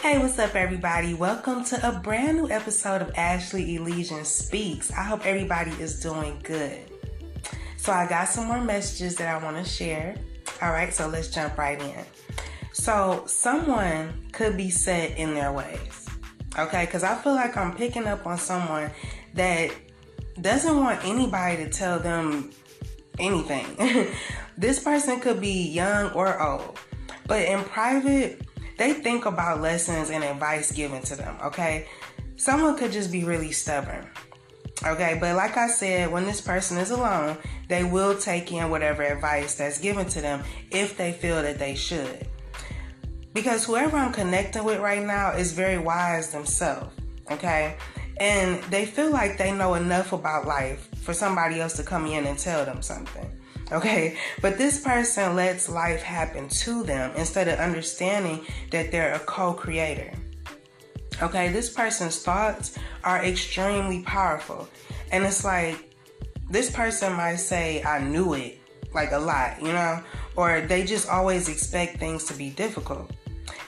Hey, what's up, everybody? Welcome to a brand new episode of Ashley Elysian Speaks. I hope everybody is doing good. So, I got some more messages that I want to share. All right, so let's jump right in. So, someone could be set in their ways, okay? Because I feel like I'm picking up on someone that doesn't want anybody to tell them anything. this person could be young or old, but in private, they think about lessons and advice given to them, okay? Someone could just be really stubborn. Okay, but like I said, when this person is alone, they will take in whatever advice that's given to them if they feel that they should. Because whoever I'm connecting with right now is very wise themselves, okay? And they feel like they know enough about life for somebody else to come in and tell them something. Okay, but this person lets life happen to them instead of understanding that they're a co creator. Okay, this person's thoughts are extremely powerful. And it's like this person might say, I knew it, like a lot, you know, or they just always expect things to be difficult.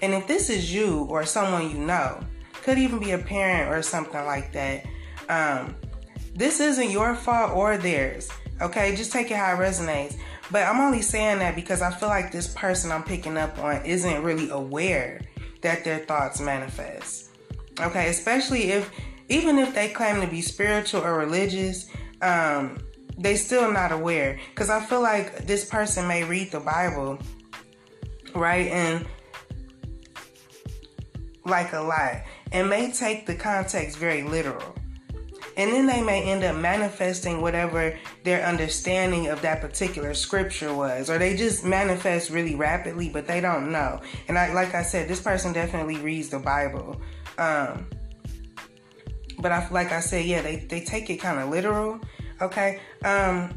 And if this is you or someone you know, could even be a parent or something like that, um, this isn't your fault or theirs. Okay, just take it how it resonates. But I'm only saying that because I feel like this person I'm picking up on isn't really aware that their thoughts manifest. Okay, especially if even if they claim to be spiritual or religious, um, they still not aware. Because I feel like this person may read the Bible, right, and like a lot, and may take the context very literal. And then they may end up manifesting whatever their understanding of that particular scripture was, or they just manifest really rapidly, but they don't know. And I, like I said, this person definitely reads the Bible. Um, but I, like I said, yeah, they, they take it kind of literal. Okay. Um,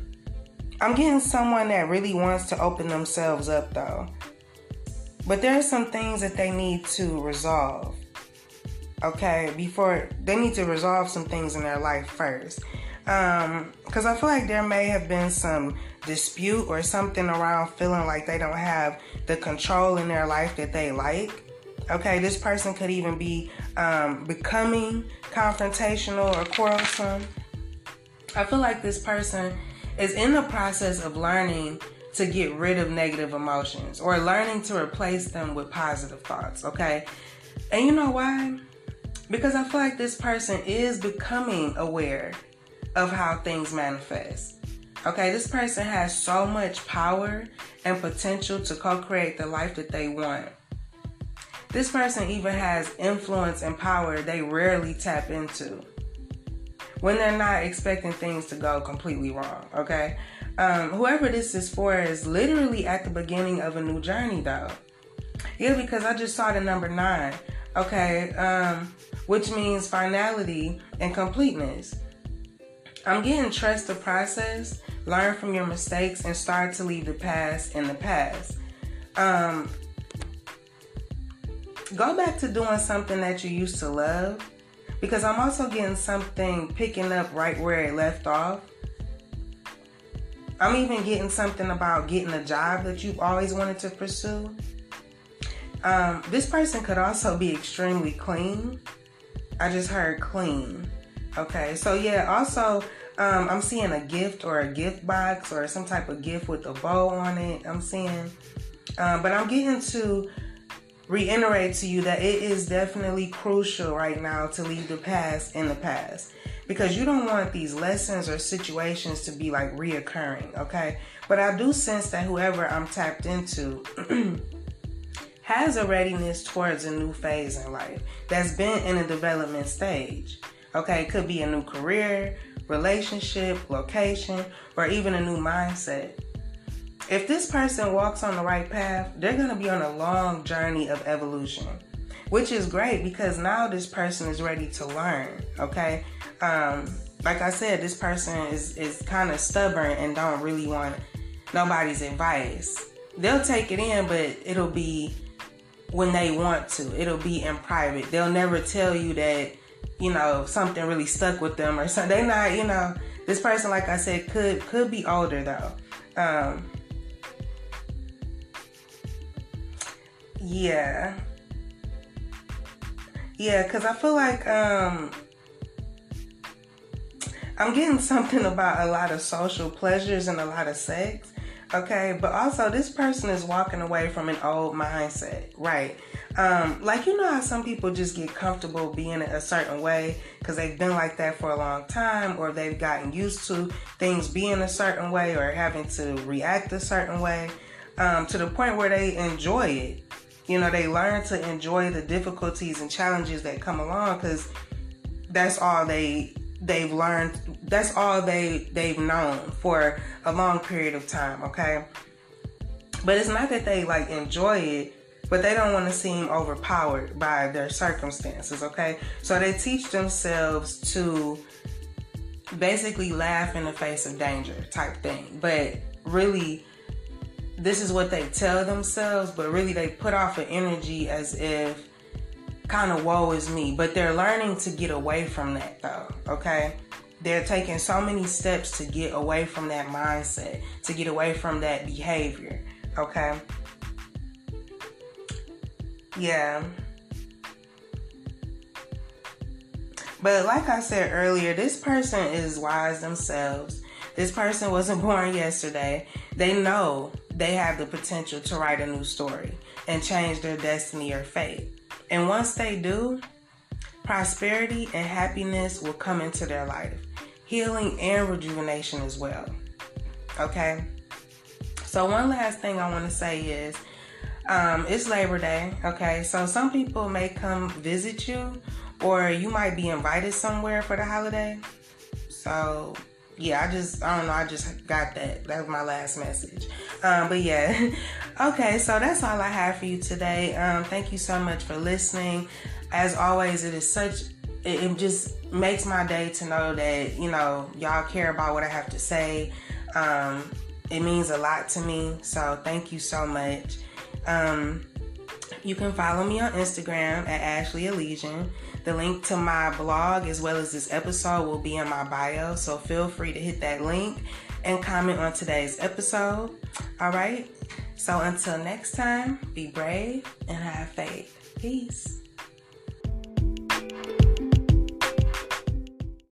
I'm getting someone that really wants to open themselves up though. But there are some things that they need to resolve okay before they need to resolve some things in their life first. Because um, i feel like there may have been some dispute or something around feeling like they don't have the control in their life that they like. Okay this person could even be um, becoming confrontational or quarrelsome. I feel like this person is in the process of learning to get rid of negative emotions or learning to replace them with positive thoughts okay? And you know why because I feel like this person is becoming aware of how things manifest. Okay, this person has so much power and potential to co create the life that they want. This person even has influence and power they rarely tap into when they're not expecting things to go completely wrong. Okay, um, whoever this is for is literally at the beginning of a new journey, though. Yeah, because I just saw the number nine. Okay, um, which means finality and completeness. I'm getting trust the process, learn from your mistakes, and start to leave the past in the past. Um, go back to doing something that you used to love because I'm also getting something picking up right where it left off. I'm even getting something about getting a job that you've always wanted to pursue. Um, this person could also be extremely clean I just heard clean. Okay, so yeah, also um, I'm seeing a gift or a gift box or some type of gift with a bow on it. I'm seeing, um, but I'm getting to reiterate to you that it is definitely crucial right now to leave the past in the past because you don't want these lessons or situations to be like reoccurring. Okay, but I do sense that whoever I'm tapped into. has a readiness towards a new phase in life that's been in a development stage. Okay, it could be a new career, relationship, location, or even a new mindset. If this person walks on the right path, they're going to be on a long journey of evolution, which is great because now this person is ready to learn. Okay, um, like I said, this person is is kind of stubborn and don't really want nobody's advice. They'll take it in, but it'll be when they want to. It'll be in private. They'll never tell you that, you know, something really stuck with them or something. They not, you know, this person, like I said, could could be older though. Um, yeah. Yeah, because I feel like um, I'm getting something about a lot of social pleasures and a lot of sex. Okay, but also this person is walking away from an old mindset, right? Um, like you know how some people just get comfortable being a certain way because they've been like that for a long time, or they've gotten used to things being a certain way, or having to react a certain way, um, to the point where they enjoy it. You know, they learn to enjoy the difficulties and challenges that come along because that's all they they've learned that's all they they've known for a long period of time okay? But it's not that they like enjoy it but they don't want to seem overpowered by their circumstances okay? So they teach themselves to basically laugh in the face of danger type thing. But really this is what they tell themselves but really they put off an energy as if kind of woe is me, but they're learning to get away from that though, okay? They're taking so many steps to get away from that mindset, to get away from that behavior, okay? Yeah. But like I said earlier, this person is wise themselves. This person wasn't born yesterday. They know they have the potential to write a new story and change their destiny or fate. And once they do, prosperity and happiness will come into their life, healing and rejuvenation as well. Okay? So, one last thing I want to say is um, it's Labor Day. Okay? So, some people may come visit you, or you might be invited somewhere for the holiday. So, yeah, I just, I don't know, I just got that. That was my last message. Um, but yeah, okay, so that's all I have for you today. Um, thank you so much for listening. As always, it is such, it, it just makes my day to know that, you know, y'all care about what I have to say. Um, it means a lot to me. So thank you so much. Um, you can follow me on Instagram at Ashley Elysian. The link to my blog as well as this episode will be in my bio, so feel free to hit that link and comment on today's episode. All right. So until next time, be brave and have faith. Peace.